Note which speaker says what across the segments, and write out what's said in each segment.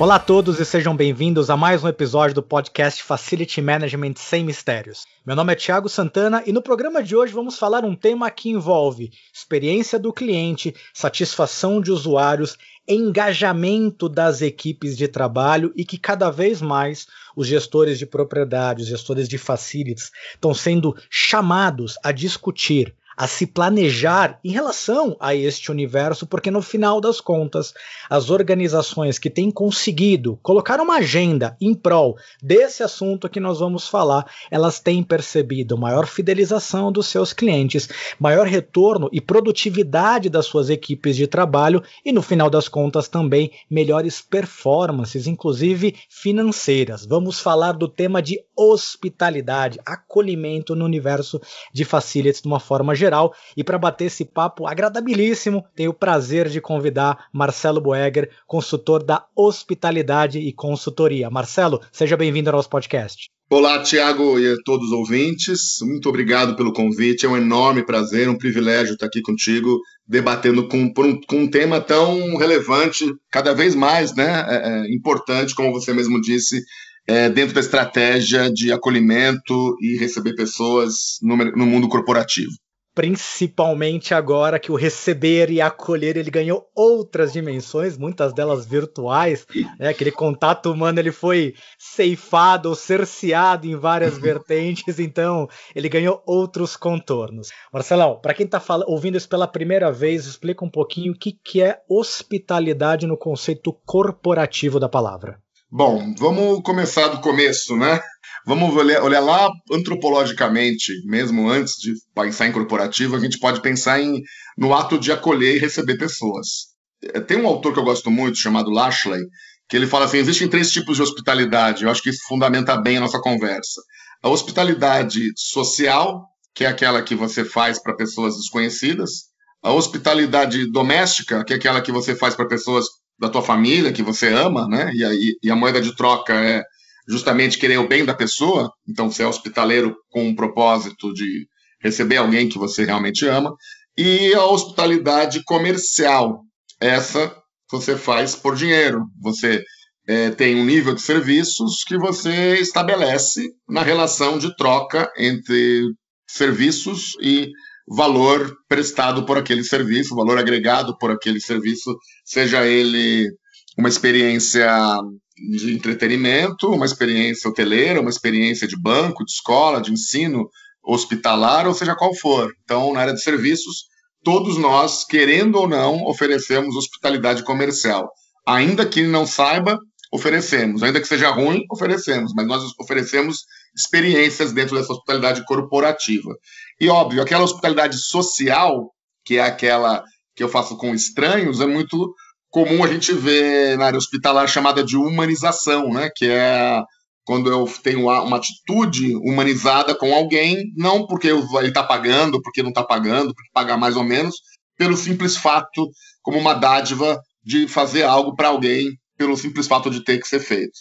Speaker 1: Olá a todos e sejam bem-vindos a mais um episódio do podcast Facility Management Sem Mistérios. Meu nome é Thiago Santana e no programa de hoje vamos falar um tema que envolve experiência do cliente, satisfação de usuários, engajamento das equipes de trabalho e que cada vez mais os gestores de propriedade, os gestores de facilities estão sendo chamados a discutir a se planejar em relação a este universo, porque no final das contas, as organizações que têm conseguido colocar uma agenda em prol desse assunto que nós vamos falar, elas têm percebido maior fidelização dos seus clientes, maior retorno e produtividade das suas equipes de trabalho e no final das contas também melhores performances, inclusive financeiras. Vamos falar do tema de hospitalidade, acolhimento no universo de facilities de uma forma geral geral. E para bater esse papo agradabilíssimo, tenho o prazer de convidar Marcelo Boeger, consultor da Hospitalidade e Consultoria. Marcelo, seja bem-vindo ao nosso podcast.
Speaker 2: Olá, Tiago e a todos os ouvintes. Muito obrigado pelo convite. É um enorme prazer, um privilégio estar aqui contigo, debatendo com, um, com um tema tão relevante, cada vez mais né, é, é, importante, como você mesmo disse, é, dentro da estratégia de acolhimento e receber pessoas no, no mundo corporativo
Speaker 1: principalmente agora que o receber e acolher ele ganhou outras dimensões, muitas delas virtuais, né? Aquele contato humano ele foi ceifado ou cerceado em várias vertentes, então ele ganhou outros contornos. Marcelão, para quem está ouvindo isso pela primeira vez, explica um pouquinho o que, que é hospitalidade no conceito corporativo da palavra.
Speaker 2: Bom, vamos começar do começo, né? Vamos olhar, olhar lá antropologicamente, mesmo antes de pensar em corporativo, a gente pode pensar em, no ato de acolher e receber pessoas. É, tem um autor que eu gosto muito, chamado Lashley, que ele fala assim: existem três tipos de hospitalidade. Eu acho que isso fundamenta bem a nossa conversa. A hospitalidade social, que é aquela que você faz para pessoas desconhecidas. A hospitalidade doméstica, que é aquela que você faz para pessoas da tua família, que você ama, né? E a, e a moeda de troca é justamente querer o bem da pessoa, então você é hospitaleiro com um propósito de receber alguém que você realmente ama, e a hospitalidade comercial, essa você faz por dinheiro, você é, tem um nível de serviços que você estabelece na relação de troca entre serviços e valor prestado por aquele serviço, valor agregado por aquele serviço, seja ele uma experiência de entretenimento, uma experiência hoteleira, uma experiência de banco, de escola, de ensino, hospitalar, ou seja qual for. Então, na área de serviços, todos nós, querendo ou não, oferecemos hospitalidade comercial. Ainda que não saiba, oferecemos. Ainda que seja ruim, oferecemos. Mas nós oferecemos experiências dentro dessa hospitalidade corporativa. E, óbvio, aquela hospitalidade social, que é aquela que eu faço com estranhos, é muito comum a gente ver na área hospitalar chamada de humanização, né? Que é quando eu tenho uma atitude humanizada com alguém, não porque ele está pagando, porque não está pagando, porque pagar mais ou menos, pelo simples fato, como uma dádiva de fazer algo para alguém, pelo simples fato de ter que ser feito.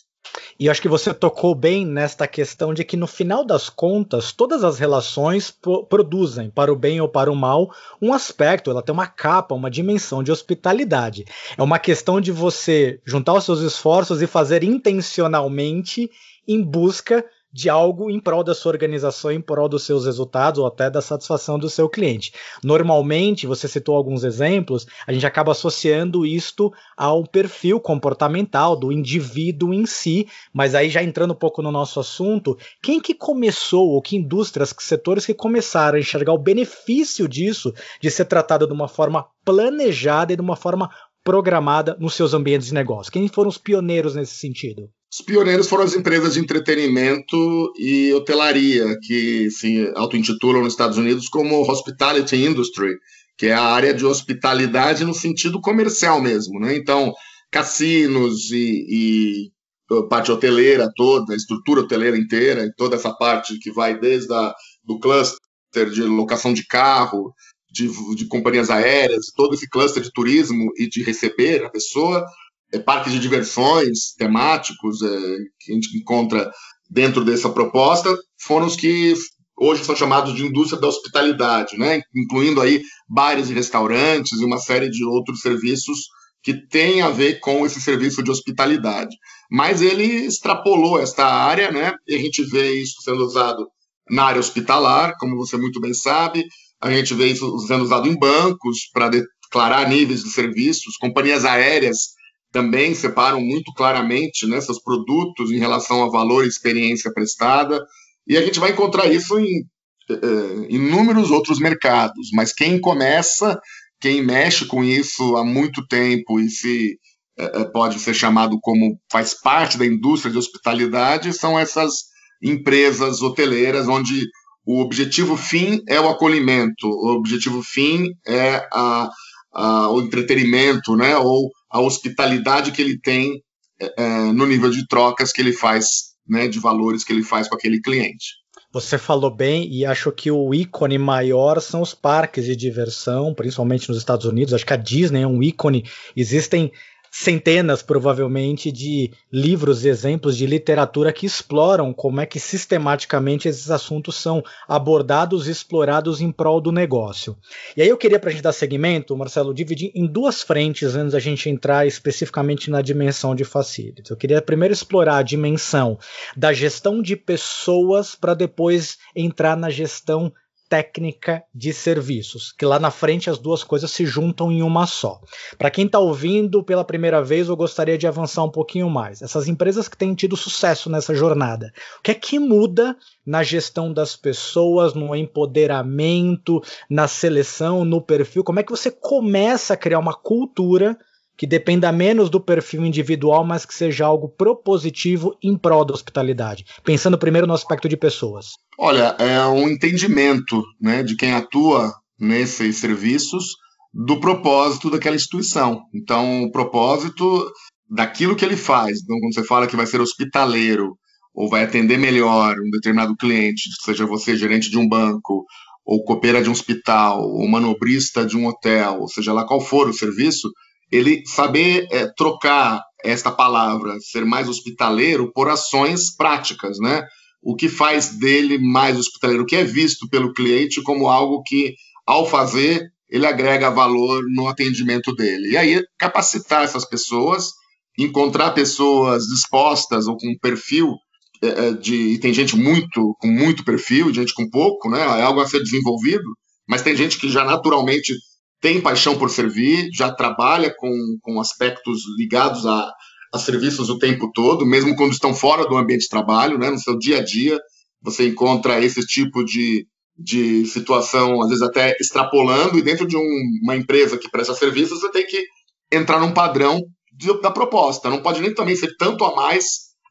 Speaker 1: E eu acho que você tocou bem nesta questão de que, no final das contas, todas as relações produzem, para o bem ou para o mal, um aspecto, ela tem uma capa, uma dimensão de hospitalidade. É uma questão de você juntar os seus esforços e fazer intencionalmente em busca de algo em prol da sua organização, em prol dos seus resultados ou até da satisfação do seu cliente. Normalmente, você citou alguns exemplos, a gente acaba associando isto ao perfil comportamental do indivíduo em si, mas aí já entrando um pouco no nosso assunto, quem que começou, ou que indústrias, que setores que começaram a enxergar o benefício disso, de ser tratado de uma forma planejada e de uma forma programada nos seus ambientes de negócio? Quem foram os pioneiros nesse sentido?
Speaker 2: Os pioneiros foram as empresas de entretenimento e hotelaria, que se auto-intitulam nos Estados Unidos como Hospitality Industry, que é a área de hospitalidade no sentido comercial mesmo. Né? Então, cassinos e, e parte hoteleira toda, a estrutura hoteleira inteira, e toda essa parte que vai desde a, do cluster de locação de carro, de, de companhias aéreas, todo esse cluster de turismo e de receber a pessoa, é, parques de diversões temáticos é, que a gente encontra dentro dessa proposta foram os que hoje são chamados de indústria da hospitalidade, né? incluindo aí bares e restaurantes e uma série de outros serviços que tem a ver com esse serviço de hospitalidade. Mas ele extrapolou esta área, né? E a gente vê isso sendo usado na área hospitalar, como você muito bem sabe, a gente vê isso sendo usado em bancos para declarar níveis de serviços, companhias aéreas também separam muito claramente né, seus produtos em relação a valor e experiência prestada, e a gente vai encontrar isso em eh, inúmeros outros mercados, mas quem começa, quem mexe com isso há muito tempo e se eh, pode ser chamado como faz parte da indústria de hospitalidade, são essas empresas hoteleiras onde o objetivo fim é o acolhimento, o objetivo fim é a, a, o entretenimento, né, ou a hospitalidade que ele tem é, no nível de trocas que ele faz, né, de valores que ele faz com aquele cliente.
Speaker 1: Você falou bem e acho que o ícone maior são os parques de diversão, principalmente nos Estados Unidos. Acho que a Disney é um ícone. Existem centenas, provavelmente, de livros e exemplos de literatura que exploram como é que sistematicamente esses assuntos são abordados e explorados em prol do negócio. E aí eu queria, para a gente dar segmento, Marcelo, dividir em duas frentes antes da gente entrar especificamente na dimensão de facilities. Eu queria primeiro explorar a dimensão da gestão de pessoas para depois entrar na gestão técnica de serviços, que lá na frente as duas coisas se juntam em uma só. Para quem está ouvindo pela primeira vez, eu gostaria de avançar um pouquinho mais. Essas empresas que têm tido sucesso nessa jornada, o que é que muda na gestão das pessoas, no empoderamento, na seleção, no perfil? Como é que você começa a criar uma cultura que dependa menos do perfil individual, mas que seja algo propositivo em prol da hospitalidade? Pensando primeiro no aspecto de pessoas.
Speaker 2: Olha, é um entendimento né, de quem atua nesses serviços do propósito daquela instituição. Então, o propósito daquilo que ele faz. Então, quando você fala que vai ser hospitaleiro ou vai atender melhor um determinado cliente, seja você gerente de um banco, ou copeira de um hospital, ou manobrista de um hotel, ou seja lá qual for o serviço, ele saber é, trocar esta palavra, ser mais hospitaleiro, por ações práticas, né? O que faz dele mais hospitaleiro, o que é visto pelo cliente como algo que, ao fazer, ele agrega valor no atendimento dele. E aí, capacitar essas pessoas, encontrar pessoas dispostas ou com perfil é, é, de. E tem gente muito com muito perfil, gente com pouco, né? É algo a ser desenvolvido, mas tem gente que já naturalmente tem paixão por servir, já trabalha com, com aspectos ligados a, a serviços o tempo todo, mesmo quando estão fora do ambiente de trabalho, né, no seu dia a dia, você encontra esse tipo de, de situação, às vezes até extrapolando, e dentro de um, uma empresa que presta serviços, você tem que entrar num padrão de, da proposta. Não pode nem também ser tanto a mais,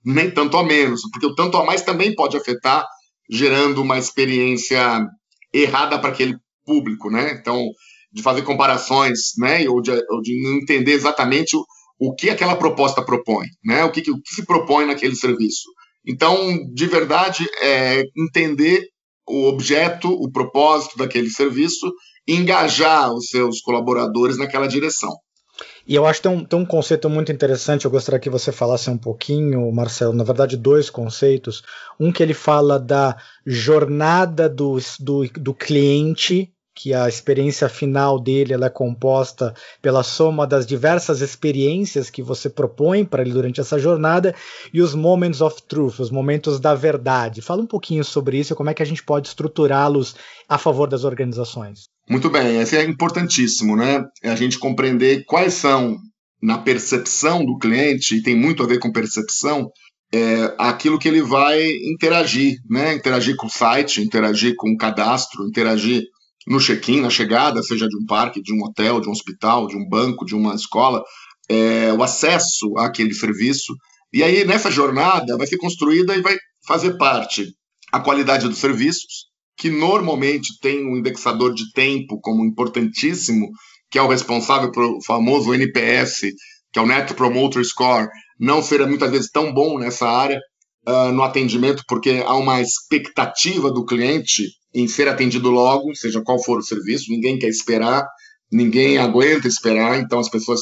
Speaker 2: nem tanto a menos, porque o tanto a mais também pode afetar, gerando uma experiência errada para aquele público, né? Então, de fazer comparações, né, ou de, ou de entender exatamente o, o que aquela proposta propõe, né, o que, o que se propõe naquele serviço. Então, de verdade, é entender o objeto, o propósito daquele serviço e engajar os seus colaboradores naquela direção.
Speaker 1: E eu acho que tem um, tem um conceito muito interessante, eu gostaria que você falasse um pouquinho, Marcelo, na verdade, dois conceitos. Um que ele fala da jornada do, do, do cliente que a experiência final dele ela é composta pela soma das diversas experiências que você propõe para ele durante essa jornada e os moments of truth, os momentos da verdade. Fala um pouquinho sobre isso e como é que a gente pode estruturá-los a favor das organizações.
Speaker 2: Muito bem, esse é importantíssimo, né? É a gente compreender quais são, na percepção do cliente, e tem muito a ver com percepção, é, aquilo que ele vai interagir, né? Interagir com o site, interagir com o cadastro, interagir no check-in, na chegada, seja de um parque, de um hotel, de um hospital, de um banco, de uma escola, é, o acesso àquele serviço. E aí, nessa jornada, vai ser construída e vai fazer parte a qualidade dos serviços, que normalmente tem um indexador de tempo como importantíssimo, que é o responsável pelo famoso NPS, que é o Net Promoter Score, não ser muitas vezes tão bom nessa área, uh, no atendimento, porque há uma expectativa do cliente em ser atendido logo, seja qual for o serviço, ninguém quer esperar, ninguém aguenta esperar, então as pessoas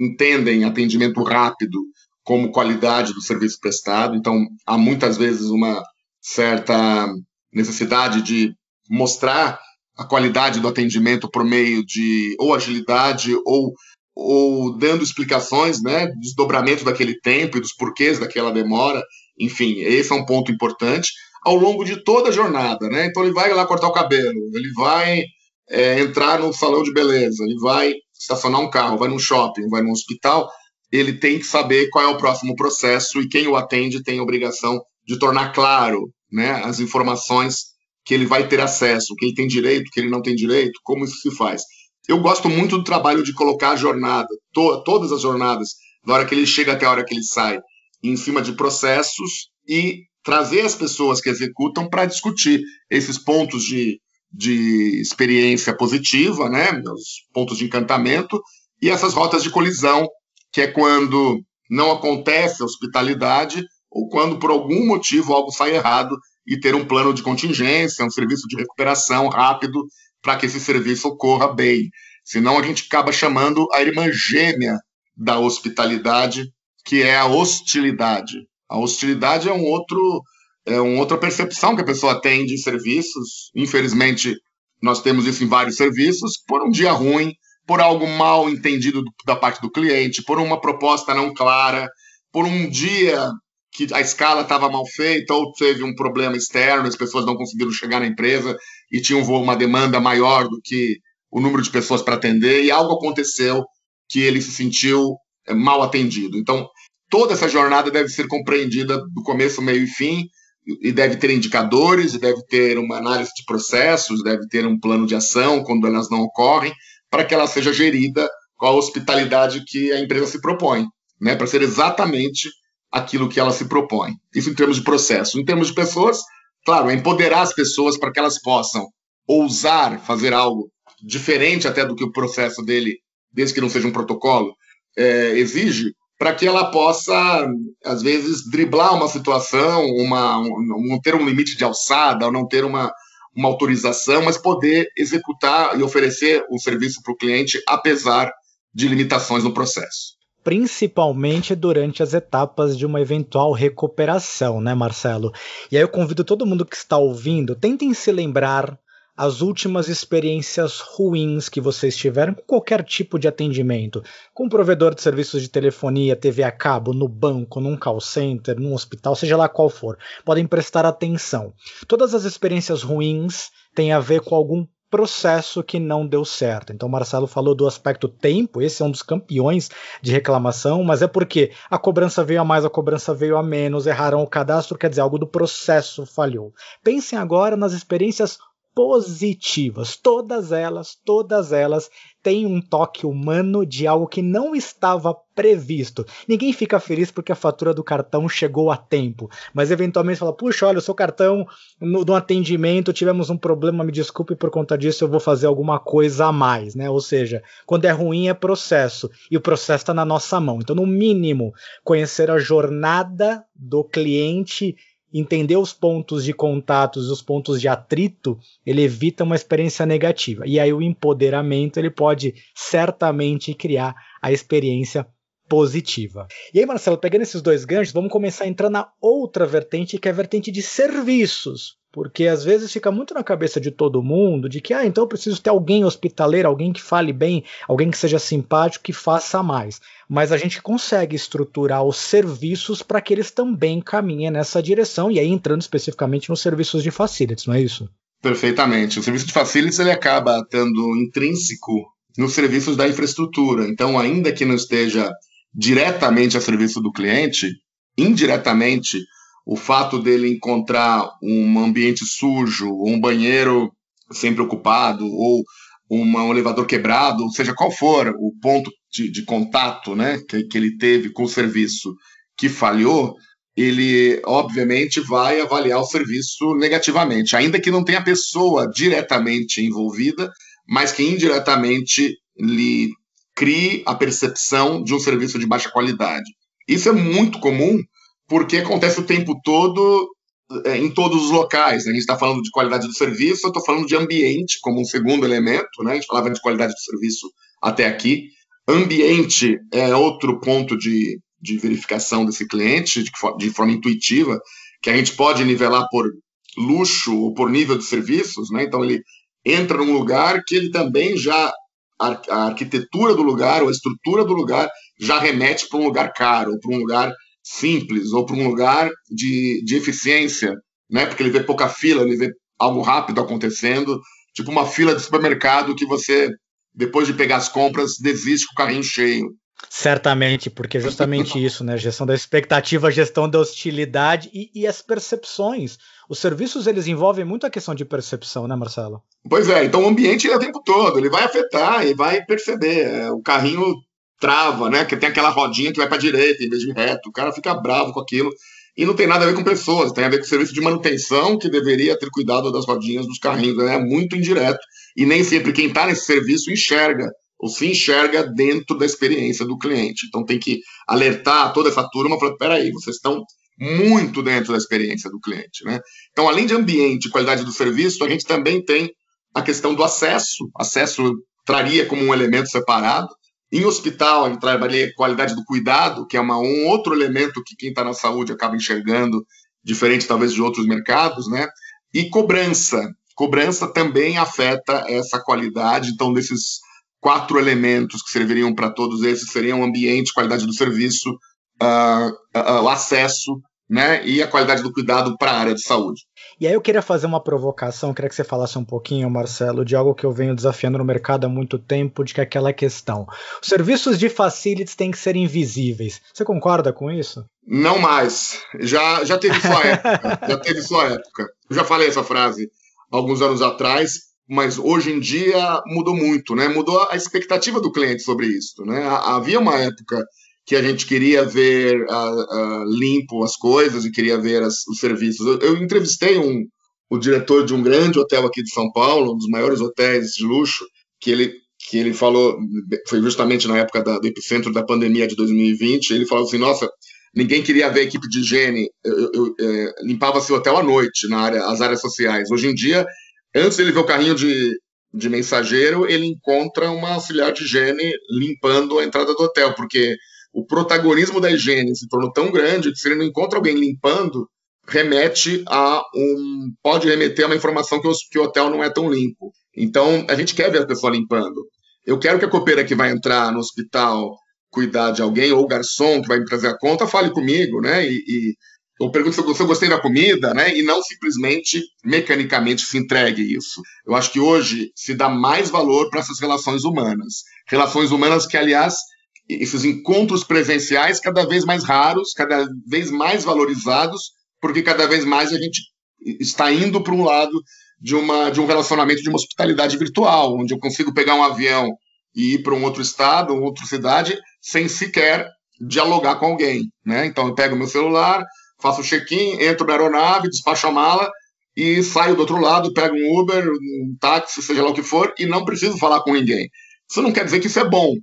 Speaker 2: entendem atendimento rápido como qualidade do serviço prestado, então há muitas vezes uma certa necessidade de mostrar a qualidade do atendimento por meio de ou agilidade ou ou dando explicações, né, desdobramento daquele tempo e dos porquês daquela demora. Enfim, esse é um ponto importante ao longo de toda a jornada, né? Então ele vai lá cortar o cabelo, ele vai é, entrar no salão de beleza, ele vai estacionar um carro, vai num shopping, vai num hospital, ele tem que saber qual é o próximo processo e quem o atende tem a obrigação de tornar claro né, as informações que ele vai ter acesso, que ele tem direito, que ele não tem direito, como isso se faz. Eu gosto muito do trabalho de colocar a jornada, to todas as jornadas, da hora que ele chega até a hora que ele sai, em cima de processos e trazer as pessoas que executam para discutir esses pontos de, de experiência positiva, né, os pontos de encantamento, e essas rotas de colisão, que é quando não acontece a hospitalidade ou quando por algum motivo algo sai errado e ter um plano de contingência, um serviço de recuperação rápido para que esse serviço ocorra bem. Senão a gente acaba chamando a irmã gêmea da hospitalidade, que é a hostilidade. A hostilidade é um outro é uma outra percepção que a pessoa tem de serviços. Infelizmente, nós temos isso em vários serviços, por um dia ruim, por algo mal entendido da parte do cliente, por uma proposta não clara, por um dia que a escala estava mal feita ou teve um problema externo, as pessoas não conseguiram chegar na empresa e tinham uma demanda maior do que o número de pessoas para atender e algo aconteceu que ele se sentiu é, mal atendido. Então, toda essa jornada deve ser compreendida do começo, meio e fim e deve ter indicadores, e deve ter uma análise de processos, deve ter um plano de ação quando elas não ocorrem, para que ela seja gerida com a hospitalidade que a empresa se propõe, né, para ser exatamente aquilo que ela se propõe. Isso em termos de processo. Em termos de pessoas, claro, é empoderar as pessoas para que elas possam ousar fazer algo diferente até do que o processo dele, desde que não seja um protocolo, é, exige, para que ela possa, às vezes, driblar uma situação, uma, um, não ter um limite de alçada, ou não ter uma, uma autorização, mas poder executar e oferecer o serviço para o cliente, apesar de limitações no processo
Speaker 1: principalmente durante as etapas de uma eventual recuperação, né, Marcelo? E aí eu convido todo mundo que está ouvindo, tentem se lembrar as últimas experiências ruins que vocês tiveram com qualquer tipo de atendimento, com um provedor de serviços de telefonia, TV a cabo, no banco, num call center, num hospital, seja lá qual for. Podem prestar atenção. Todas as experiências ruins têm a ver com algum processo que não deu certo. Então, Marcelo falou do aspecto tempo, esse é um dos campeões de reclamação, mas é porque a cobrança veio a mais, a cobrança veio a menos, erraram o cadastro, quer dizer, algo do processo falhou. Pensem agora nas experiências positivas. Todas elas, todas elas têm um toque humano de algo que não estava previsto. Ninguém fica feliz porque a fatura do cartão chegou a tempo, mas eventualmente fala: puxa, olha, o seu cartão no, no atendimento tivemos um problema, me desculpe por conta disso, eu vou fazer alguma coisa a mais, né? Ou seja, quando é ruim é processo e o processo está na nossa mão. Então, no mínimo, conhecer a jornada do cliente entender os pontos de contatos, os pontos de atrito, ele evita uma experiência negativa. E aí o empoderamento ele pode certamente criar a experiência positiva. E aí, Marcelo, pegando esses dois ganchos, vamos começar a entrar na outra vertente, que é a vertente de serviços. Porque às vezes fica muito na cabeça de todo mundo de que, ah, então eu preciso ter alguém hospitaleiro, alguém que fale bem, alguém que seja simpático, que faça mais. Mas a gente consegue estruturar os serviços para que eles também caminhem nessa direção, e aí entrando especificamente nos serviços de facilities, não é isso?
Speaker 2: Perfeitamente. O serviço de facilities ele acaba estando intrínseco nos serviços da infraestrutura. Então, ainda que não esteja diretamente a serviço do cliente, indiretamente, o fato dele encontrar um ambiente sujo, um banheiro sempre ocupado, ou uma, um elevador quebrado, seja qual for o ponto de, de contato né, que, que ele teve com o serviço que falhou, ele obviamente vai avaliar o serviço negativamente, ainda que não tenha pessoa diretamente envolvida, mas que indiretamente lhe crie a percepção de um serviço de baixa qualidade. Isso é muito comum porque acontece o tempo todo é, em todos os locais. Né? A gente está falando de qualidade do serviço, eu estou falando de ambiente como um segundo elemento. Né? A gente falava de qualidade do serviço até aqui. Ambiente é outro ponto de, de verificação desse cliente de, de forma intuitiva, que a gente pode nivelar por luxo ou por nível de serviços. Né? Então, ele entra num lugar que ele também já a, arquitetura do lugar ou a estrutura do lugar já remete para um lugar caro, ou para um lugar simples, ou para um lugar de, de eficiência, né? Porque ele vê pouca fila, ele vê algo rápido acontecendo, tipo uma fila de supermercado que você, depois de pegar as compras, desiste com o carrinho cheio.
Speaker 1: Certamente, porque justamente isso, né? Gestão da expectativa, gestão da hostilidade e, e, as percepções. Os serviços eles envolvem muito a questão de percepção, né, Marcelo?
Speaker 2: Pois é, então o ambiente é o tempo todo, ele vai afetar e vai perceber. É, o carrinho trava, né? Que tem aquela rodinha que vai para direita em vez de reto. O cara fica bravo com aquilo. E não tem nada a ver com pessoas, tem a ver com o serviço de manutenção que deveria ter cuidado das rodinhas dos carrinhos. É muito indireto. E nem sempre quem está nesse serviço enxerga ou se enxerga dentro da experiência do cliente. Então tem que alertar toda essa turma, falar, peraí, vocês estão muito dentro da experiência do cliente. Né? Então, além de ambiente e qualidade do serviço, a gente também tem a questão do acesso. Acesso traria como um elemento separado. Em hospital, a gente trabalha qualidade do cuidado, que é uma, um outro elemento que quem está na saúde acaba enxergando, diferente talvez de outros mercados, né? E cobrança. Cobrança também afeta essa qualidade. Então, desses quatro elementos que serviriam para todos esses seriam ambiente, qualidade do serviço, uh, uh, o acesso né, e a qualidade do cuidado para a área de saúde.
Speaker 1: E aí eu queria fazer uma provocação, queria que você falasse um pouquinho, Marcelo, de algo que eu venho desafiando no mercado há muito tempo, de que é aquela questão. Os serviços de facilities têm que ser invisíveis. Você concorda com isso?
Speaker 2: Não mais. Já, já teve sua época. já teve sua época. Eu já falei essa frase alguns anos atrás mas hoje em dia mudou muito, né? Mudou a expectativa do cliente sobre isso, né? Havia uma época que a gente queria ver uh, uh, limpo as coisas e queria ver as, os serviços. Eu, eu, entrevistei um, o diretor de um grande hotel aqui de São Paulo, um dos maiores hotéis de luxo, que ele que ele falou, foi justamente na época da, do epicentro da pandemia de 2020, ele falou assim, nossa, ninguém queria ver a equipe de higiene, eu, eu, é, limpava seu hotel à noite, na área, as áreas sociais. Hoje em dia, Antes ele ver o carrinho de, de mensageiro, ele encontra uma auxiliar de higiene limpando a entrada do hotel, porque o protagonismo da higiene se tornou tão grande que se ele não encontra alguém limpando, remete a um. pode remeter a uma informação que o, que o hotel não é tão limpo. Então, a gente quer ver a pessoa limpando. Eu quero que a copeira que vai entrar no hospital cuidar de alguém, ou o garçom que vai me trazer a conta, fale comigo, né? E, e eu pergunto se eu, se eu gostei da comida, né? E não simplesmente mecanicamente se entregue isso. Eu acho que hoje se dá mais valor para essas relações humanas. Relações humanas que, aliás, esses encontros presenciais cada vez mais raros, cada vez mais valorizados, porque cada vez mais a gente está indo para um lado de, uma, de um relacionamento de uma hospitalidade virtual, onde eu consigo pegar um avião e ir para um outro estado, uma outra cidade, sem sequer dialogar com alguém. Né? Então eu pego meu celular, faço o check-in, entro na aeronave, despacho a mala e saio do outro lado, pego um Uber, um táxi, seja lá o que for, e não preciso falar com ninguém. Isso não quer dizer que isso é bom,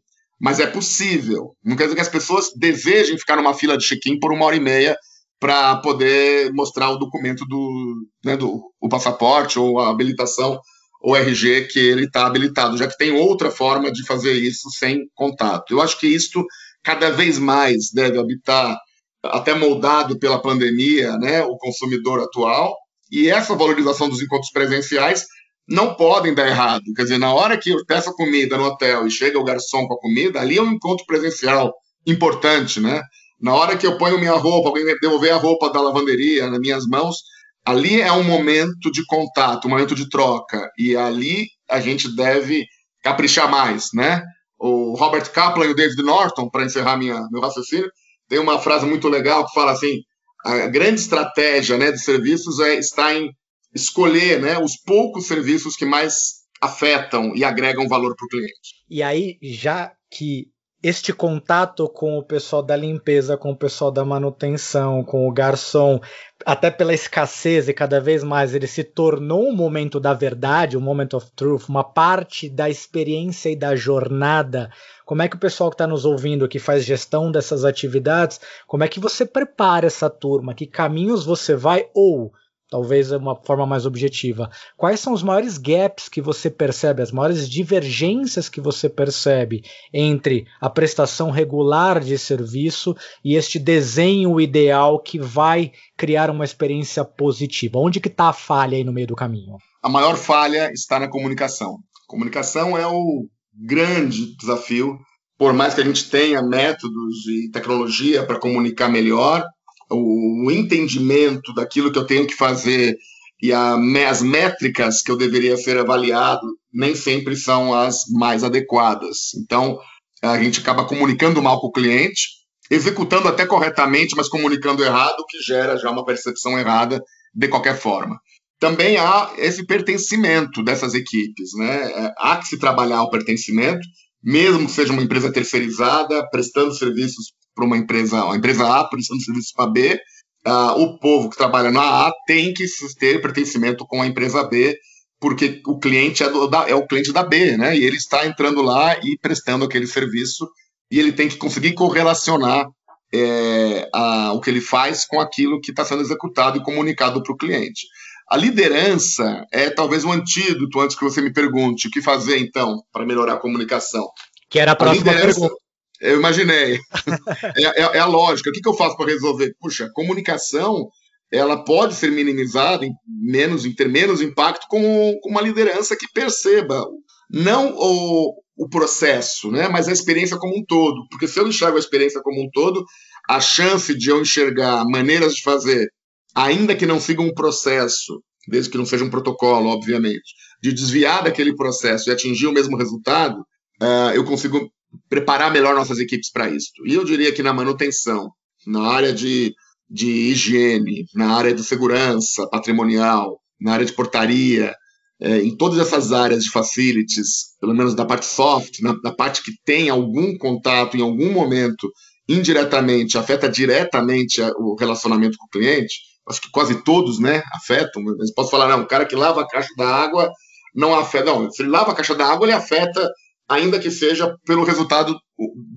Speaker 2: mas é possível. Não quer dizer que as pessoas desejem ficar numa fila de check-in por uma hora e meia para poder mostrar o documento do, né, do o passaporte ou a habilitação ou RG que ele está habilitado, já que tem outra forma de fazer isso sem contato. Eu acho que isso cada vez mais deve habitar até moldado pela pandemia, né, o consumidor atual, e essa valorização dos encontros presenciais não podem dar errado. Quer dizer, na hora que eu peço a comida no hotel e chega o garçom com a comida, ali é um encontro presencial importante, né? Na hora que eu ponho minha roupa, alguém devolver a roupa da lavanderia nas minhas mãos, ali é um momento de contato, um momento de troca, e ali a gente deve caprichar mais, né? O Robert Kaplan e o David Norton, para encerrar minha, meu raciocínio, tem uma frase muito legal que fala assim: a grande estratégia né, de serviços é está em escolher né, os poucos serviços que mais afetam e agregam valor para o cliente.
Speaker 1: E aí, já que este contato com o pessoal da limpeza, com o pessoal da manutenção, com o garçom, até pela escassez e cada vez mais ele se tornou um momento da verdade, um moment of truth, uma parte da experiência e da jornada. Como é que o pessoal que está nos ouvindo, que faz gestão dessas atividades, como é que você prepara essa turma? Que caminhos você vai ou talvez é uma forma mais objetiva. Quais são os maiores gaps que você percebe, as maiores divergências que você percebe entre a prestação regular de serviço e este desenho ideal que vai criar uma experiência positiva? Onde que está a falha aí no meio do caminho?
Speaker 2: A maior falha está na comunicação. Comunicação é o grande desafio. Por mais que a gente tenha métodos e tecnologia para comunicar melhor, o, entendimento daquilo que eu tenho que fazer e a, as métricas que eu deveria ser avaliado nem sempre são as mais adequadas. Então, a gente acaba comunicando mal com o cliente, executando até corretamente, mas comunicando errado, o que gera já uma percepção errada de qualquer forma. Também há esse pertencimento dessas equipes, né? É, há que se trabalhar o pertencimento, mesmo que seja uma empresa terceirizada, prestando serviços para uma empresa, uma empresa A prestando serviços para B, uh, o povo que trabalha na A tem que ter pertencimento com a empresa B, porque o cliente é, do, da, é o cliente da B, né? E ele está entrando lá e prestando aquele serviço e ele tem que conseguir correlacionar é, a, o que ele faz com aquilo que está sendo executado e comunicado para o cliente. A liderança é talvez um antídoto antes que você me pergunte o que fazer então para melhorar a comunicação.
Speaker 1: Que era a próxima a pergunta.
Speaker 2: Eu imaginei. é, é, é, a lógica. O que, que eu faço para resolver? Puxa, comunicação ela pode ser minimizada, em menos, em ter menos impacto com, com uma liderança que perceba não o, o processo, né, mas a experiência como um todo. Porque se eu enxergo a experiência como um todo, a chance de eu enxergar maneiras de fazer, ainda que não siga um processo, desde que não seja um protocolo, obviamente, de desviar daquele processo e atingir o mesmo resultado, uh, eu consigo preparar melhor nossas equipes para isso. E eu diria que na manutenção, na área de, de higiene, na área de segurança patrimonial, na área de portaria, é, em todas essas áreas de facilities, pelo menos da parte soft, na, na parte que tem algum contato em algum momento indiretamente, afeta diretamente o relacionamento com o cliente, acho que quase todos, né, afetam. Mas posso falar, não, o cara que lava a caixa da água não afeta. Não, se ele lava a caixa da água, ele afeta ainda que seja pelo resultado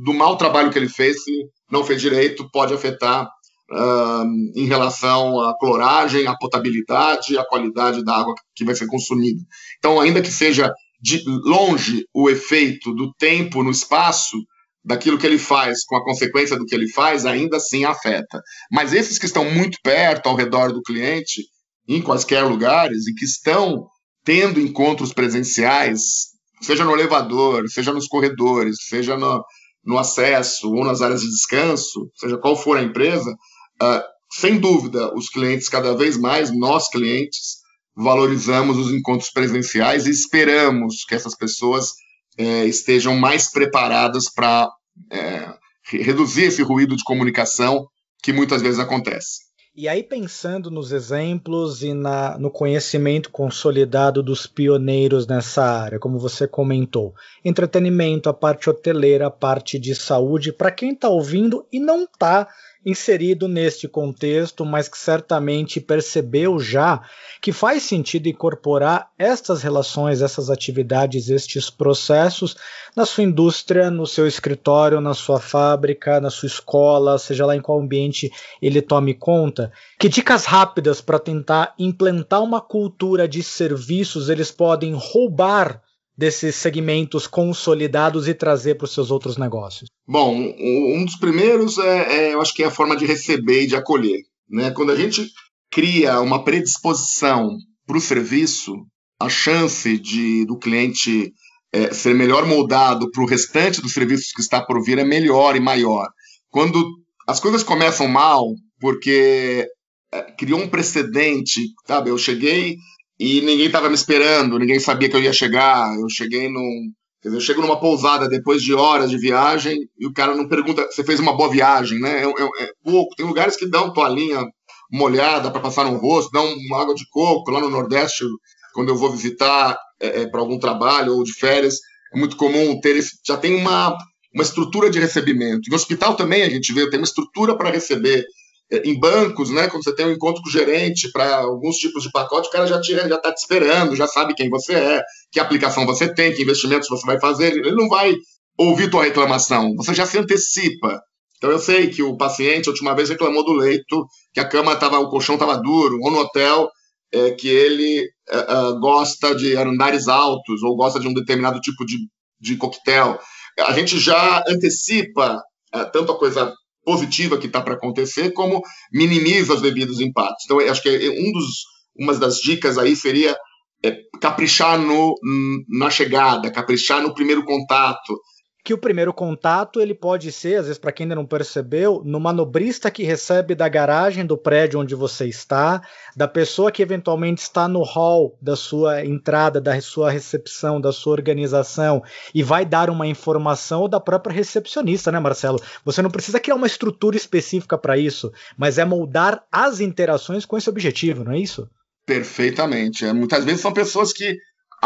Speaker 2: do mau trabalho que ele fez, se não fez direito, pode afetar uh, em relação à cloragem, à potabilidade, à qualidade da água que vai ser consumida. Então, ainda que seja de longe o efeito do tempo no espaço, daquilo que ele faz, com a consequência do que ele faz, ainda assim afeta. Mas esses que estão muito perto, ao redor do cliente, em quaisquer lugares, e que estão tendo encontros presenciais seja no elevador, seja nos corredores, seja no, no acesso ou nas áreas de descanso, seja qual for a empresa, uh, sem dúvida, os clientes, cada vez mais, nós clientes, valorizamos os encontros presenciais e esperamos que essas pessoas eh, estejam mais preparadas para eh, reduzir esse ruído de comunicação que muitas vezes acontece.
Speaker 1: E aí, pensando nos exemplos e na, no conhecimento consolidado dos pioneiros nessa área, como você comentou, entretenimento, a parte hoteleira, a parte de saúde, para quem está ouvindo e não está inserido neste contexto, mas que certamente percebeu já que faz sentido incorporar estas relações, essas atividades, estes processos na sua indústria, no seu escritório, na sua fábrica, na sua escola, seja lá em qual ambiente ele tome conta. Que dicas rápidas para tentar implantar uma cultura de serviços eles podem roubar desses segmentos consolidados e trazer para os seus outros negócios?
Speaker 2: Bom, um dos primeiros é, é, eu acho que é a forma de receber e de acolher. Né? Quando a gente cria uma predisposição para o serviço, a chance de do cliente é, ser melhor moldado para o restante dos serviços que está por vir é melhor e maior. Quando as coisas começam mal, porque é, criou um precedente, sabe? Eu cheguei e ninguém estava me esperando, ninguém sabia que eu ia chegar. Eu cheguei num. Quer dizer, eu chego numa pousada depois de horas de viagem e o cara não pergunta você fez uma boa viagem, né? É, é, é pouco. Tem lugares que dão toalhinha molhada para passar no rosto, dão uma água de coco. Lá no Nordeste, quando eu vou visitar é, é, para algum trabalho ou de férias, é muito comum ter esse. Já tem uma, uma estrutura de recebimento. Em hospital também a gente vê, tem uma estrutura para receber em bancos, né, quando você tem um encontro com o gerente para alguns tipos de pacote, o cara já tira, já está te esperando, já sabe quem você é, que aplicação você tem, que investimentos você vai fazer. Ele não vai ouvir tua reclamação, você já se antecipa. Então eu sei que o paciente, a última vez, reclamou do leito, que a cama estava, o colchão estava duro, ou no hotel, é, que ele é, é, gosta de andares altos, ou gosta de um determinado tipo de, de coquetel. A gente já antecipa é, tanto a coisa positiva que está para acontecer, como minimiza os devidos impactos. Então, acho que um dos, uma das dicas aí seria é, caprichar no, na chegada, caprichar no primeiro contato,
Speaker 1: que o primeiro contato ele pode ser, às vezes para quem ainda não percebeu, no manobrista que recebe da garagem do prédio onde você está, da pessoa que eventualmente está no hall da sua entrada, da sua recepção, da sua organização e vai dar uma informação ou da própria recepcionista, né, Marcelo? Você não precisa criar uma estrutura específica para isso, mas é moldar as interações com esse objetivo, não é isso?
Speaker 2: Perfeitamente. É, muitas vezes são pessoas que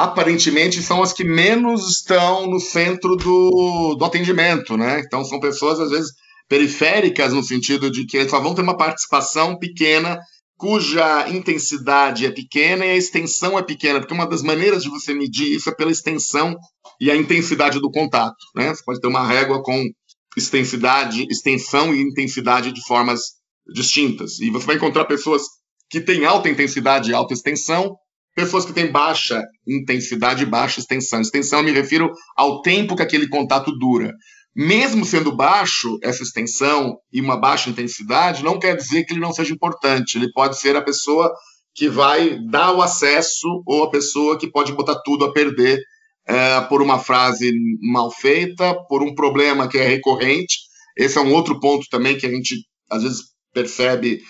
Speaker 2: aparentemente são as que menos estão no centro do, do atendimento, né? Então são pessoas às vezes periféricas no sentido de que só vão ter uma participação pequena cuja intensidade é pequena e a extensão é pequena, porque uma das maneiras de você medir isso é pela extensão e a intensidade do contato, né? Você pode ter uma régua com extensidade, extensão e intensidade de formas distintas. E você vai encontrar pessoas que têm alta intensidade e alta extensão pessoas que têm baixa intensidade e baixa extensão. Extensão, eu me refiro ao tempo que aquele contato dura. Mesmo sendo baixo, essa extensão e uma baixa intensidade, não quer dizer que ele não seja importante. Ele pode ser a pessoa que vai dar o acesso ou a pessoa que pode botar tudo a perder é, por uma frase mal feita, por um problema que é recorrente. Esse é um outro ponto também que a gente às vezes percebe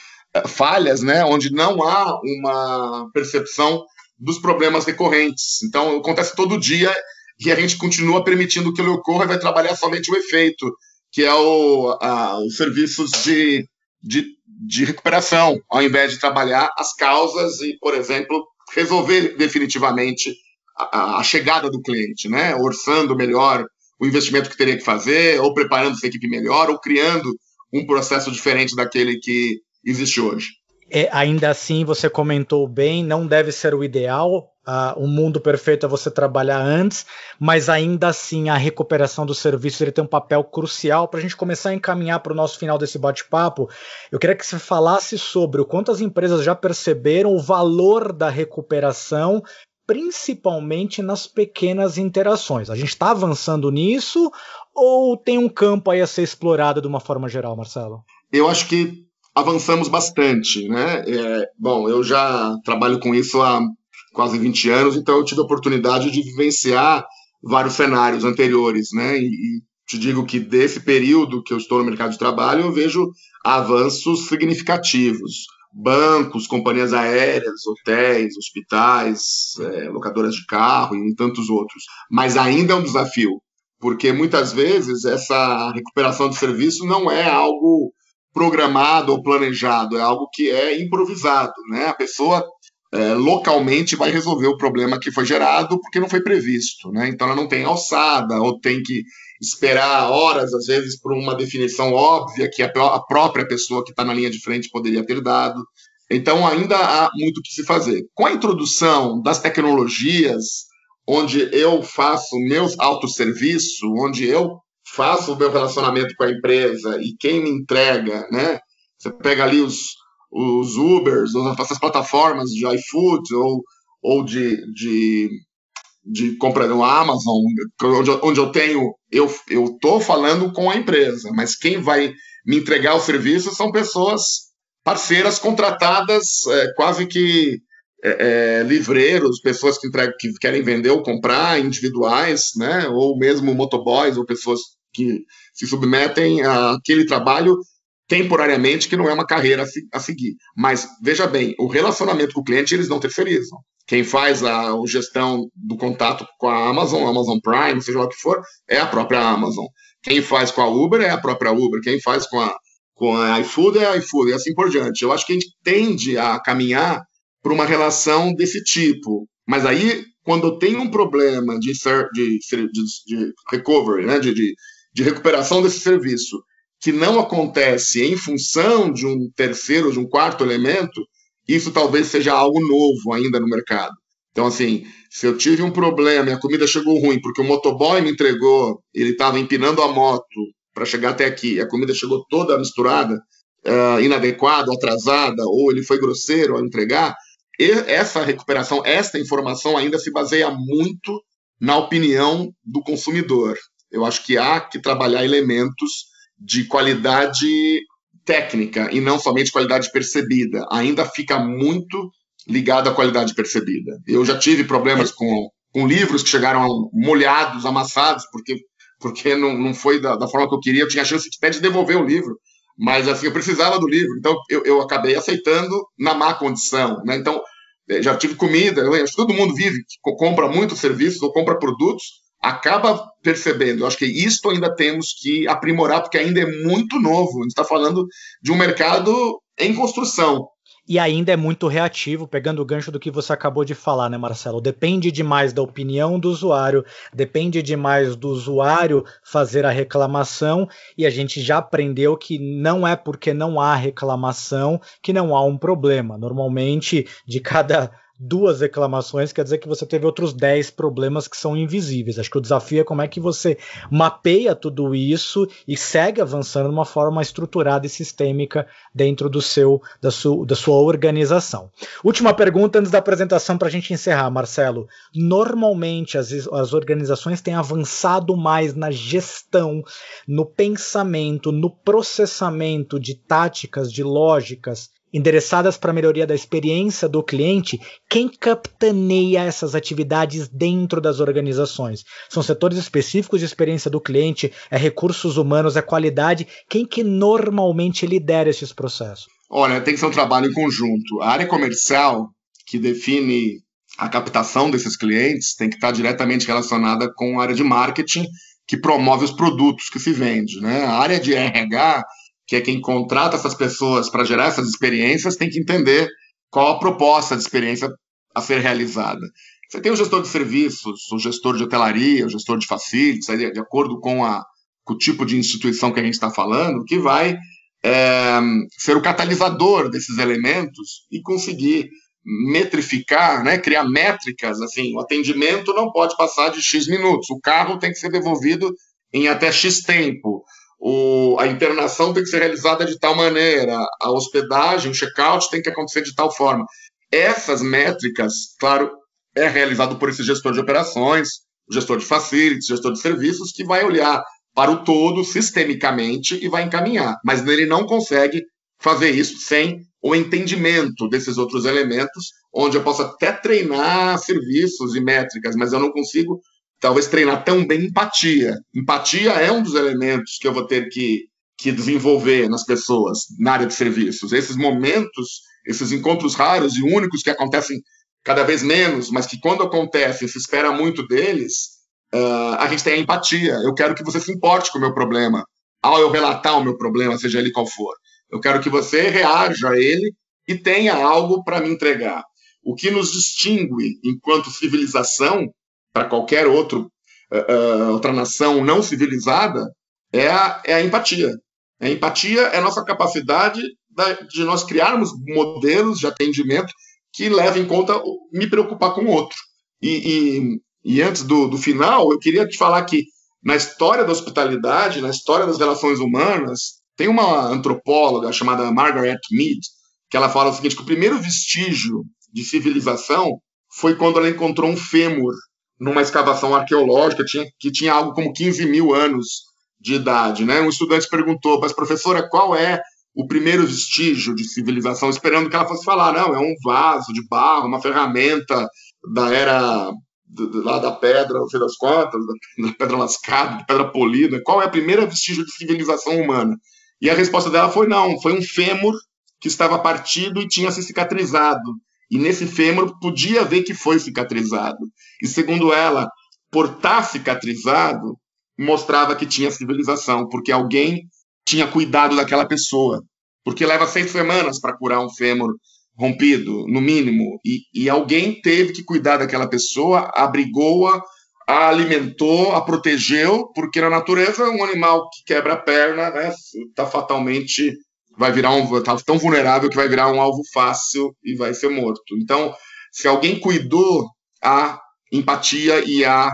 Speaker 2: falhas, né, onde não há uma percepção dos problemas recorrentes. Então, acontece todo dia e a gente continua permitindo que ele ocorra e vai trabalhar somente o efeito, que é o, a, os serviços de, de, de recuperação, ao invés de trabalhar as causas e, por exemplo, resolver definitivamente a, a chegada do cliente, né? orçando melhor o investimento que teria que fazer, ou preparando essa equipe melhor, ou criando um processo diferente daquele que existe hoje.
Speaker 1: É, ainda assim, você comentou bem, não deve ser o ideal. Uh, o mundo perfeito é você trabalhar antes, mas ainda assim a recuperação do serviço ele tem um papel crucial para a gente começar a encaminhar para o nosso final desse bate-papo. Eu queria que você falasse sobre o quanto as empresas já perceberam o valor da recuperação, principalmente nas pequenas interações. A gente está avançando nisso ou tem um campo aí a ser explorado de uma forma geral, Marcelo?
Speaker 2: Eu acho que avançamos bastante, né? É, bom, eu já trabalho com isso há quase 20 anos, então eu tive a oportunidade de vivenciar vários cenários anteriores, né? E, e te digo que desse período que eu estou no mercado de trabalho, eu vejo avanços significativos. Bancos, companhias aéreas, hotéis, hospitais, é, locadoras de carro e tantos outros. Mas ainda é um desafio, porque muitas vezes essa recuperação de serviço não é algo programado ou planejado, é algo que é improvisado, né? A pessoa é, localmente vai resolver o problema que foi gerado porque não foi previsto, né? Então ela não tem alçada ou tem que esperar horas, às vezes, por uma definição óbvia que a, a própria pessoa que está na linha de frente poderia ter dado. Então ainda há muito o que se fazer. Com a introdução das tecnologias, onde eu faço meus autosserviço, onde eu faço o meu relacionamento com a empresa e quem me entrega, né? Você pega ali os, os Ubers, essas plataformas de iFood ou, ou de, de, de compra no Amazon, onde, onde eu tenho, eu estou falando com a empresa, mas quem vai me entregar o serviço são pessoas parceiras contratadas é, quase que é, é, livreiros, pessoas que, entregam, que querem vender ou comprar, individuais, né, ou mesmo motoboys ou pessoas que se submetem àquele trabalho temporariamente, que não é uma carreira a seguir. Mas, veja bem, o relacionamento com o cliente eles não terceirizam. Quem faz a, a gestão do contato com a Amazon, Amazon Prime, seja lá o que for, é a própria Amazon. Quem faz com a Uber é a própria Uber. Quem faz com a, com a iFood é a iFood, e assim por diante. Eu acho que a gente tende a caminhar para uma relação desse tipo. Mas aí, quando eu tenho um problema de, de, de, de recovery, né, de, de de recuperação desse serviço que não acontece em função de um terceiro, de um quarto elemento, isso talvez seja algo novo ainda no mercado. Então, assim, se eu tive um problema e a comida chegou ruim porque o motoboy me entregou, ele estava empinando a moto para chegar até aqui, a comida chegou toda misturada, uh, inadequada, atrasada, ou ele foi grosseiro ao entregar, essa recuperação, esta informação ainda se baseia muito na opinião do consumidor. Eu acho que há que trabalhar elementos de qualidade técnica e não somente qualidade percebida. Ainda fica muito ligado à qualidade percebida. Eu já tive problemas com, com livros que chegaram molhados, amassados, porque, porque não, não foi da, da forma que eu queria. Eu tinha a chance até de devolver o livro, mas assim, eu precisava do livro. Então eu, eu acabei aceitando na má condição. Né? Então eh, já tive comida. Eu acho que todo mundo vive, compra muitos serviços ou compra produtos, acaba percebendo. Eu acho que isto ainda temos que aprimorar, porque ainda é muito novo. A gente está falando de um mercado em construção
Speaker 1: e ainda é muito reativo, pegando o gancho do que você acabou de falar, né, Marcelo? Depende demais da opinião do usuário, depende demais do usuário fazer a reclamação, e a gente já aprendeu que não é porque não há reclamação que não há um problema. Normalmente, de cada duas reclamações, quer dizer que você teve outros 10 problemas que são invisíveis. Acho que o desafio é como é que você mapeia tudo isso e segue avançando de uma forma estruturada e sistêmica dentro do seu da, su, da sua organização. Última pergunta antes da apresentação para a gente encerrar, Marcelo. Normalmente as, as organizações têm avançado mais na gestão, no pensamento, no processamento de táticas, de lógicas endereçadas para a melhoria da experiência do cliente, quem capitaneia essas atividades dentro das organizações? São setores específicos de experiência do cliente, é recursos humanos, é qualidade, quem que normalmente lidera esses processos?
Speaker 2: Olha, tem que ser um trabalho em conjunto. A área comercial, que define a captação desses clientes, tem que estar diretamente relacionada com a área de marketing, que promove os produtos que se vende. Né? A área de RH que é quem contrata essas pessoas para gerar essas experiências, tem que entender qual a proposta de experiência a ser realizada. Você tem o gestor de serviços, o gestor de hotelaria, o gestor de facilities, de acordo com, a, com o tipo de instituição que a gente está falando, que vai é, ser o catalisador desses elementos e conseguir metrificar, né, criar métricas, assim, o atendimento não pode passar de X minutos, o carro tem que ser devolvido em até X tempo, o, a internação tem que ser realizada de tal maneira, a hospedagem, o check-out tem que acontecer de tal forma. Essas métricas, claro, é realizado por esse gestor de operações, gestor de facilities, gestor de serviços, que vai olhar para o todo sistemicamente e vai encaminhar. Mas ele não consegue fazer isso sem o entendimento desses outros elementos, onde eu posso até treinar serviços e métricas, mas eu não consigo talvez treinar tão bem empatia. Empatia é um dos elementos que eu vou ter que, que desenvolver nas pessoas na área de serviços. Esses momentos, esses encontros raros e únicos que acontecem cada vez menos, mas que quando acontecem se espera muito deles, uh, a gente tem a empatia. Eu quero que você se importe com o meu problema ao eu relatar o meu problema, seja ele qual for. Eu quero que você reaja a ele e tenha algo para me entregar. O que nos distingue enquanto civilização para qualquer outro, uh, outra nação não civilizada é a, é a empatia. A empatia é a nossa capacidade da, de nós criarmos modelos de atendimento que levem em conta me preocupar com o outro. E, e, e antes do, do final, eu queria te falar que na história da hospitalidade, na história das relações humanas, tem uma antropóloga chamada Margaret Mead, que ela fala o seguinte, que o primeiro vestígio de civilização foi quando ela encontrou um fêmur numa escavação arqueológica tinha, que tinha algo como 15 mil anos de idade. Né? Um estudante perguntou, mas professora, qual é o primeiro vestígio de civilização, esperando que ela fosse falar, não, é um vaso de barro, uma ferramenta da era lá da pedra, não sei das quantas, da pedra lascada, da pedra polida, qual é a primeira vestígio de civilização humana? E a resposta dela foi não, foi um fêmur que estava partido e tinha se cicatrizado. E nesse fêmur podia ver que foi cicatrizado. E segundo ela, por estar cicatrizado, mostrava que tinha civilização, porque alguém tinha cuidado daquela pessoa. Porque leva seis semanas para curar um fêmur rompido, no mínimo. E, e alguém teve que cuidar daquela pessoa, abrigou-a, a alimentou, a protegeu, porque na natureza um animal que quebra a perna está né, tá fatalmente vai virar um tá tão vulnerável que vai virar um alvo fácil e vai ser morto. Então, se alguém cuidou a empatia e a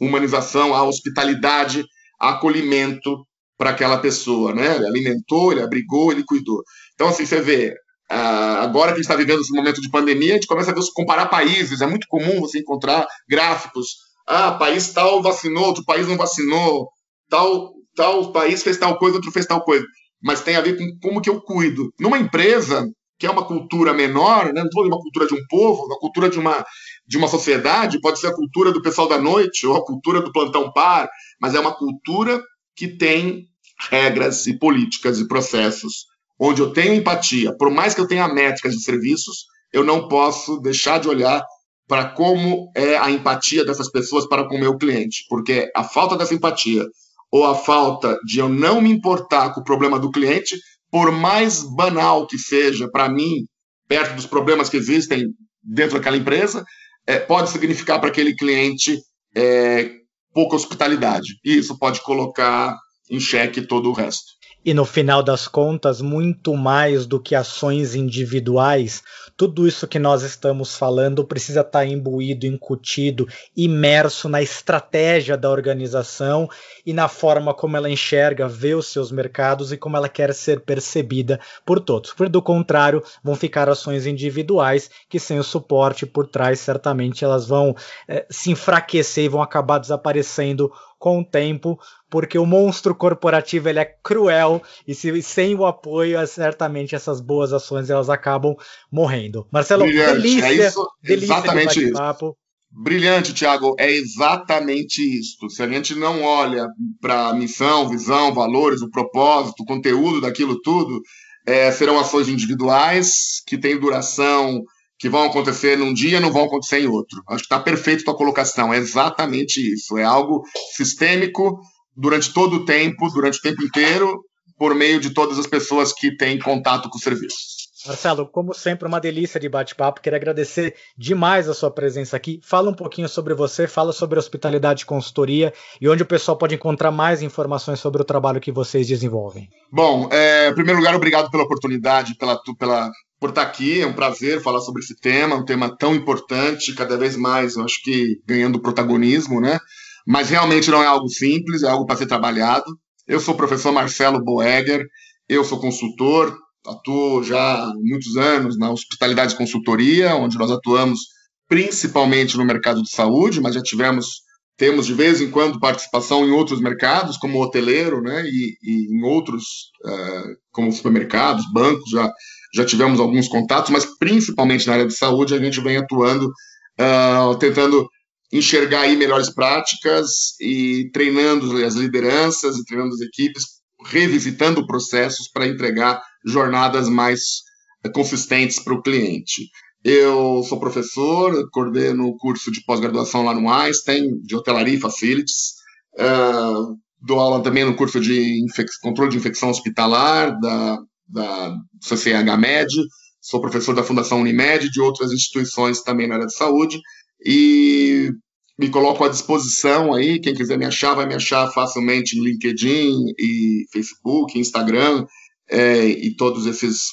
Speaker 2: humanização, a hospitalidade, acolhimento para aquela pessoa, né? Ele alimentou, ele abrigou, ele cuidou. Então, assim, você vê, agora que a gente está vivendo esse momento de pandemia, a gente começa a ver, comparar países. É muito comum você encontrar gráficos. Ah, país tal vacinou, outro país não vacinou. Tal, tal país fez tal coisa, outro fez tal coisa mas tem a ver com como que eu cuido. Numa empresa, que é uma cultura menor, né? não estou uma cultura de um povo, uma cultura de uma, de uma sociedade, pode ser a cultura do pessoal da noite ou a cultura do plantão par, mas é uma cultura que tem regras e políticas e processos onde eu tenho empatia, por mais que eu tenha métricas de serviços, eu não posso deixar de olhar para como é a empatia dessas pessoas para com o meu cliente, porque a falta dessa empatia ou a falta de eu não me importar com o problema do cliente, por mais banal que seja para mim, perto dos problemas que existem dentro daquela empresa, é, pode significar para aquele cliente é, pouca hospitalidade. E isso pode colocar em xeque todo o resto.
Speaker 1: E no final das contas, muito mais do que ações individuais, tudo isso que nós estamos falando precisa estar imbuído, incutido, imerso na estratégia da organização e na forma como ela enxerga, vê os seus mercados e como ela quer ser percebida por todos. Por do contrário, vão ficar ações individuais que, sem o suporte por trás, certamente elas vão é, se enfraquecer e vão acabar desaparecendo com o tempo, porque o monstro corporativo ele é cruel e se, sem o apoio, certamente essas boas ações elas acabam morrendo. Marcelo, Brilhante. delícia, é isso, delícia
Speaker 2: exatamente isso. Brilhante, Thiago. É exatamente isso. Se a gente não olha para a missão, visão, valores, o propósito, o conteúdo daquilo tudo, é, serão ações individuais que têm duração que vão acontecer num dia não vão acontecer em outro. Acho que está perfeito a tua colocação. É exatamente isso. É algo sistêmico durante todo o tempo, durante o tempo inteiro, por meio de todas as pessoas que têm contato com o serviço.
Speaker 1: Marcelo, como sempre, uma delícia de bate-papo. Queria agradecer demais a sua presença aqui. Fala um pouquinho sobre você, fala sobre hospitalidade e consultoria e onde o pessoal pode encontrar mais informações sobre o trabalho que vocês desenvolvem.
Speaker 2: Bom, é, em primeiro lugar, obrigado pela oportunidade, pela, pela, por estar aqui. É um prazer falar sobre esse tema, um tema tão importante, cada vez mais, eu acho que ganhando protagonismo, né? Mas realmente não é algo simples, é algo para ser trabalhado. Eu sou o professor Marcelo Boeger, eu sou consultor, atuo já há muitos anos na hospitalidade consultoria, onde nós atuamos principalmente no mercado de saúde, mas já tivemos temos de vez em quando participação em outros mercados, como hoteleiro, né, e, e em outros, uh, como supermercados, bancos, já, já tivemos alguns contatos, mas principalmente na área de saúde a gente vem atuando, uh, tentando enxergar aí melhores práticas e treinando as lideranças e treinando as equipes, revisitando processos para entregar jornadas mais uh, consistentes para o cliente. Eu sou professor, coordeno o curso de pós-graduação lá no Einstein, de hotelaria e facilities. Uh, dou aula também no curso de controle de infecção hospitalar da, da CCH-MED. Sou professor da Fundação Unimed, de outras instituições também na área de saúde. E me coloco à disposição aí. Quem quiser me achar, vai me achar facilmente no LinkedIn e Facebook, Instagram é, e todos esses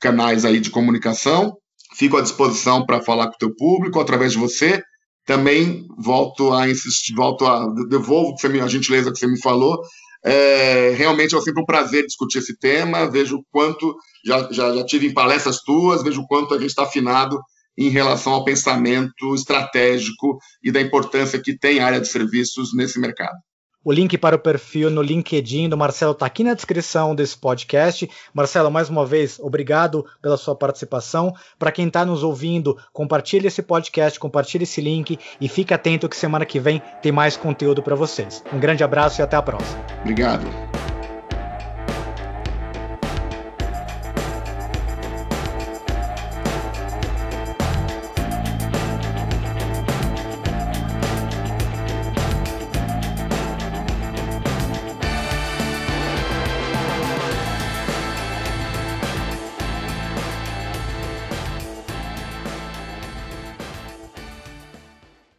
Speaker 2: canais aí de comunicação. Fico à disposição para falar com o teu público através de você. Também volto a insistir, volto a devolvo a gentileza que você me falou. É, realmente é sempre um prazer discutir esse tema. Vejo o quanto já, já, já tive em palestras tuas, vejo o quanto a gente está afinado em relação ao pensamento estratégico e da importância que tem a área de serviços nesse mercado.
Speaker 1: O link para o perfil no LinkedIn do Marcelo está aqui na descrição desse podcast. Marcelo, mais uma vez, obrigado pela sua participação. Para quem está nos ouvindo, compartilhe esse podcast, compartilhe esse link e fique atento que semana que vem tem mais conteúdo para vocês. Um grande abraço e até a próxima.
Speaker 2: Obrigado.